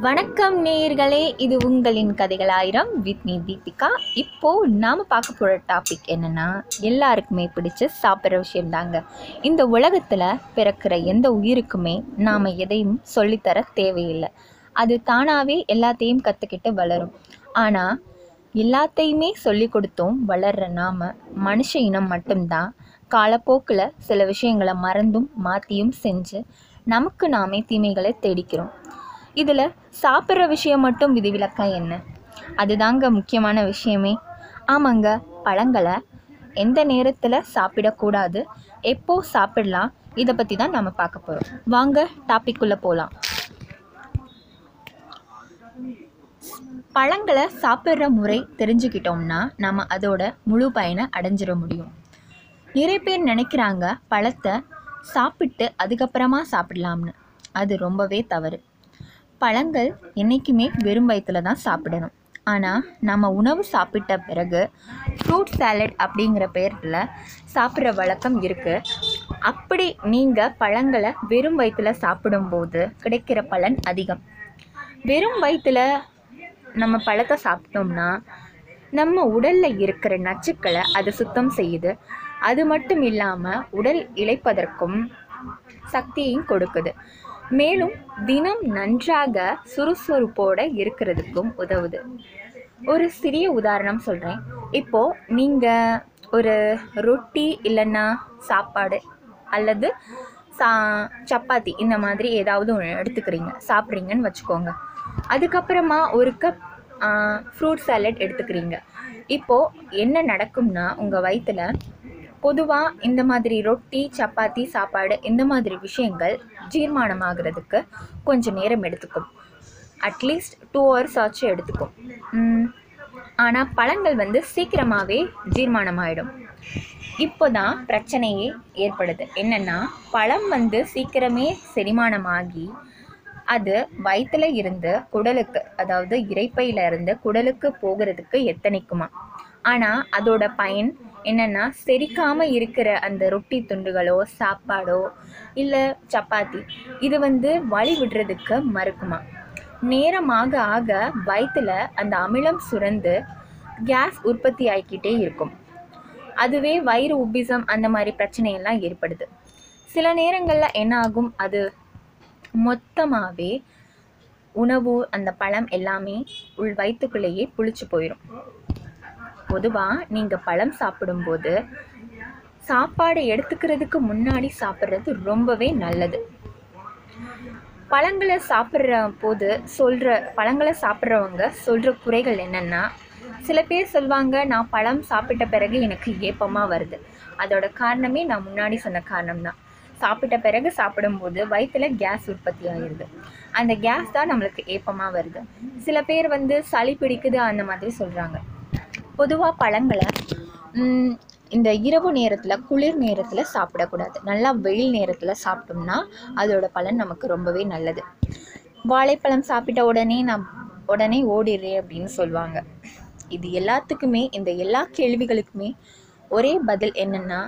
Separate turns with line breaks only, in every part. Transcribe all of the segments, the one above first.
வணக்கம் நேயர்களே இது உங்களின் கதைகள் ஆயிரம் வித் மீ தீபிகா. இப்போது நாம் பார்க்க போகிற டாபிக் என்னென்னா எல்லாருக்குமே பிடிச்ச சாப்பிட்ற விஷயம்தாங்க. இந்த உலகத்தில் பிறக்கிற எந்த உயிருக்குமே நாம் எதையும் சொல்லித்தர தேவையில்லை. அது தானாகவே எல்லாத்தையும் கற்றுக்கிட்டு வளரும். ஆனால் எல்லாத்தையுமே சொல்லி கொடுத்தும் வளர்கிற நாம் மனுஷ இனம் மட்டும்தான் காலப்போக்கில் சில விஷயங்களை மறந்தும் மாற்றியும் செஞ்சு நமக்கு நாமே தீமைகளை தேடிக்கிறோம். இதில் சாப்பிட்ற விஷயம் மட்டும் விதிவிலக்கா என்ன? அதுதாங்க முக்கியமான விஷயமே. ஆமாங்க பழங்களை எந்த நேரத்தில் சாப்பிடக்கூடாது எப்போ சாப்பிடலாம் இதை பற்றி தான் நம்ம பார்க்க போகிறோம் வாங்க டாப்பிக்குள்ளே போகலாம் பழங்களை சாப்பிட்ற முறை தெரிஞ்சுக்கிட்டோம்னா நம்ம அதோட முழு பயனை அடைஞ்சிட முடியும். நிறைய பேர் நினைக்கிறாங்க பழத்தை சாப்பிட்டு அதுக்கப்புறமா சாப்பிடலாம்னு. அது ரொம்பவே தவறு. பழங்கள் என்றைக்குமே வெறும் வயிற்றுல தான் சாப்பிடணும். ஆனால் நம்ம உணவு சாப்பிட்ட பிறகு ஃப்ரூட் சாலட் அப்படிங்கிற பெயரில் சாப்பிட்ற வழக்கம் இருக்குது அப்படி நீங்கள் பழங்களை வெறும் வயிற்றுல சாப்பிடும்போது கிடைக்கிற பலன் அதிகம். வெறும் வயிற்றுல நம்ம பழத்தை சாப்பிட்டோம்னா நம்ம உடலில் இருக்கிற நச்சுக்களை அது சுத்தம் செய்யுது. அது மட்டும் இல்லாமல் உடல் இழைப்பதற்கும் சக்தியையும் கொடுக்குது. மேலும் தினம் நன்றாக சுறுசுறுப்போடு இருக்கிறதுக்கும் உதவுது. ஒரு சிறிய உதாரணம் சொல்கிறேன் இப்போது நீங்கள் ஒரு ரொட்டி இல்லைன்னா சாப்பாடு அல்லது சா சப்பாத்தி இந்த மாதிரி ஏதாவது ஒன்று எடுத்துக்கிறீங்க சாப்பிட்றீங்கன்னு வச்சுக்கோங்க. அதுக்கப்புறமா ஒரு கப் ஃப்ரூட் சாலட் எடுத்துக்கிறீங்க. இப்போது என்ன நடக்கும்னா உங்கள் வயிற்றில் பொதுவாக இந்த மாதிரி ரொட்டி சப்பாத்தி சாப்பாடு இந்த மாதிரி விஷயங்கள் ஜீர்மானமாகிறதுக்கு கொஞ்சம் நேரம் எடுத்துக்கும். அட்லீஸ்ட் டூ ஹவர்ஸ் ஆச்சு எடுத்துக்கும். ஆனால் பழங்கள் வந்து சீக்கிரமாகவே ஜீர்மானமாயிடும். இப்போ தான் பிரச்சனையே ஏற்படுது. என்னென்னா பழம் வந்து சீக்கிரமே செரிமானமாகி அது வயிற்றில் இருந்து குடலுக்கு அதாவது இறைப்பையில் இருந்து குடலுக்கு போகிறதுக்கு எத்தனைக்குமா? ஆனால் அதோட பயன் என்னென்னா செரிக்காமல் இருக்கிற அந்த ரொட்டி துண்டுகளோ சாப்பாடோ இல்லை சப்பாத்தி இது வந்து வழி விடுறதுக்கு மறுக்குமா? நேரமாக ஆக வயிற்றில் அந்த அமிலம் சுரந்து கேஸ் உற்பத்தி ஆகிக்கிட்டே இருக்கும். அதுவே வயிறு உப்பிசம் அந்த மாதிரி பிரச்சனையெல்லாம் ஏற்படுது. சில நேரங்களில் என்ன ஆகும் அது மொத்தமாகவே உணவு அந்த பழம் எல்லாமே உள் வயிற்றுக்குள்ளேயே புளிச்சு போயிடும் பொதுவாக நீங்கள் பழம் சாப்பிடும்போது சாப்பாடை எடுத்துக்கிறதுக்கு முன்னாடி சாப்பிட்றது ரொம்பவே நல்லது. பழங்களை சாப்பிட்ற போது சொல்கிற பழங்களை சாப்பிட்றவங்க சொல்கிற குறைகள் என்னென்னா சில பேர் சொல்லுவாங்க நான் பழம் சாப்பிட்ட பிறகு எனக்கு ஏப்பமாக வருது. அதோட காரணமே நான் முன்னாடி சொன்ன காரணம் தான் சாப்பிட்ட பிறகு சாப்பிடும்போது வயிற்றில் கேஸ் உற்பத்தி ஆகிடுது அந்த கேஸ் தான் நம்மளுக்கு ஏப்பமாக வருது. சில பேர் வந்து சளி பிடிக்குது அந்த மாதிரி சொல்கிறாங்க பொதுவாக பழங்களை இந்த இரவு நேரத்தில் குளிர் நேரத்தில் சாப்பிடக்கூடாது. நல்லா வெயில் நேரத்தில் சாப்பிட்டோம்னா அதோட பலன் நமக்கு ரொம்பவே நல்லது. வாழைப்பழம் சாப்பிட்ட உடனே நான் உடனே ஓடிடுறேன் அப்படின்னு சொல்லுவாங்க. இது எல்லாத்துக்குமே இந்த எல்லா கேள்விகளுக்குமே ஒரே பதில் என்னென்னா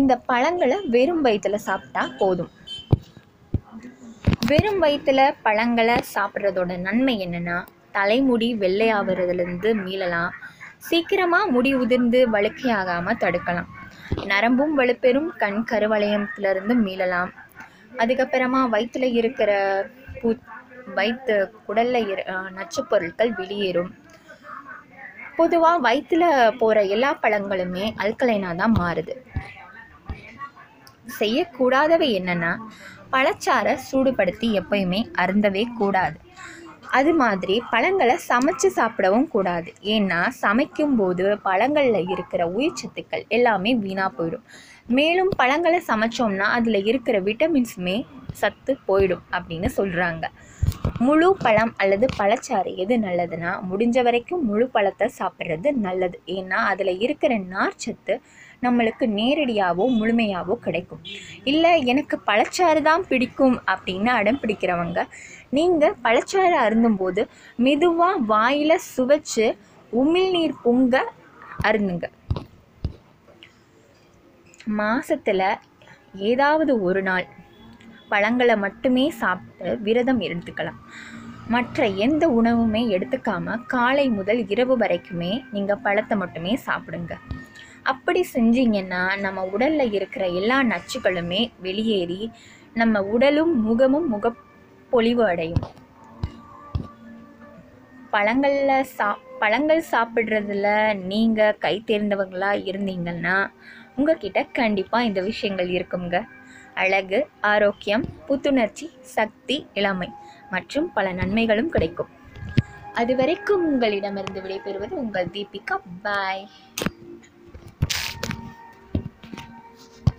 இந்த பழங்களை வெறும் வயிற்றில் சாப்பிட்டா போதும். வெறும் வயிற்றில் பழங்களை சாப்பிட்றதோட நன்மை என்னென்னா தலைமுடி வெள்ளையாகிறதுலேருந்து மீளலாம். சீக்கிரமாக முடி உதிர்ந்து வழுக்கையாகாமல் தடுக்கலாம். நரம்பும் வலுப்பெறும் கண் கருவளையத்திலிருந்து மீளலாம். அதுக்கப்புறமா வயிற்றில் இருக்கிற பூ வயிற்று குடலில் இரு நச்சுப்பொருட்கள் வெளியேறும். பொதுவாக வயிற்றில் போகிற எல்லா பழங்களுமே அல்கலைனாக தான் மாறுது. செய்யக்கூடாதவை என்னென்னா பழச்சாரை சூடுபடுத்தி எப்பயுமே அருந்தவே கூடாது. அது மாதிரி பழங்களை சமைச்சு சாப்பிடவும் கூடாது. ஏன்னா சமைக்கும்போது பழங்களில் இருக்கிற உயிர் சத்துக்கள் எல்லாமே வீணாக போயிடும். மேலும் பழங்களை சமைச்சோம்னா அதில் இருக்கிற விட்டமின்ஸுமே சத்து போயிடும் அப்படின்னு சொல்கிறாங்க முழு பழம் அல்லது பழச்சாறு எது நல்லதுன்னா முடிஞ்ச வரைக்கும் முழு பழத்தை சாப்பிட்றது நல்லது. ஏன்னா அதில் இருக்கிற நார்ச்சத்து நம்மளுக்கு நேரடியாகவோ முழுமையாகவோ கிடைக்கும். இல்லை எனக்கு பழச்சாறு தான் பிடிக்கும் அப்படின்னு அடம் பிடிக்கிறவங்க நீங்கள் பழச்சாறு அருந்தும்போது மெதுவாக வாயில் சுவைச்சு உமிழ்நீர் பொங்க அருந்துங்க. மாதத்தில் ஏதாவது ஒரு நாள் பழங்களை மட்டுமே சாப்பிட்டு விரதம் எடுத்துக்கலாம் மற்ற எந்த உணவுமே எடுத்துக்காமல் காலை முதல் இரவு வரைக்குமே நீங்கள் பழத்தை மட்டுமே சாப்பிடுங்க. அப்படி செஞ்சீங்கன்னா நம்ம உடலில் இருக்கிற எல்லா நச்சுக்களுமே வெளியேறி நம்ம உடலும் முகமும் முகப்பொலிவு அடையும். பழங்களில் சா பழங்கள் சாப்பிட்றதுல நீங்கள் கை தேர்ந்தவங்களாக இருந்தீங்கன்னா உங்ககிட்ட கண்டிப்பாக இந்த விஷயங்கள் இருக்குங்க அழகு ஆரோக்கியம் புத்துணர்ச்சி சக்தி இளமை மற்றும் பல நன்மைகளும் கிடைக்கும். அதுவரைக்கும் உங்களிடமிருந்து விடைபெறுவது உங்கள் தீபிகா. பாய்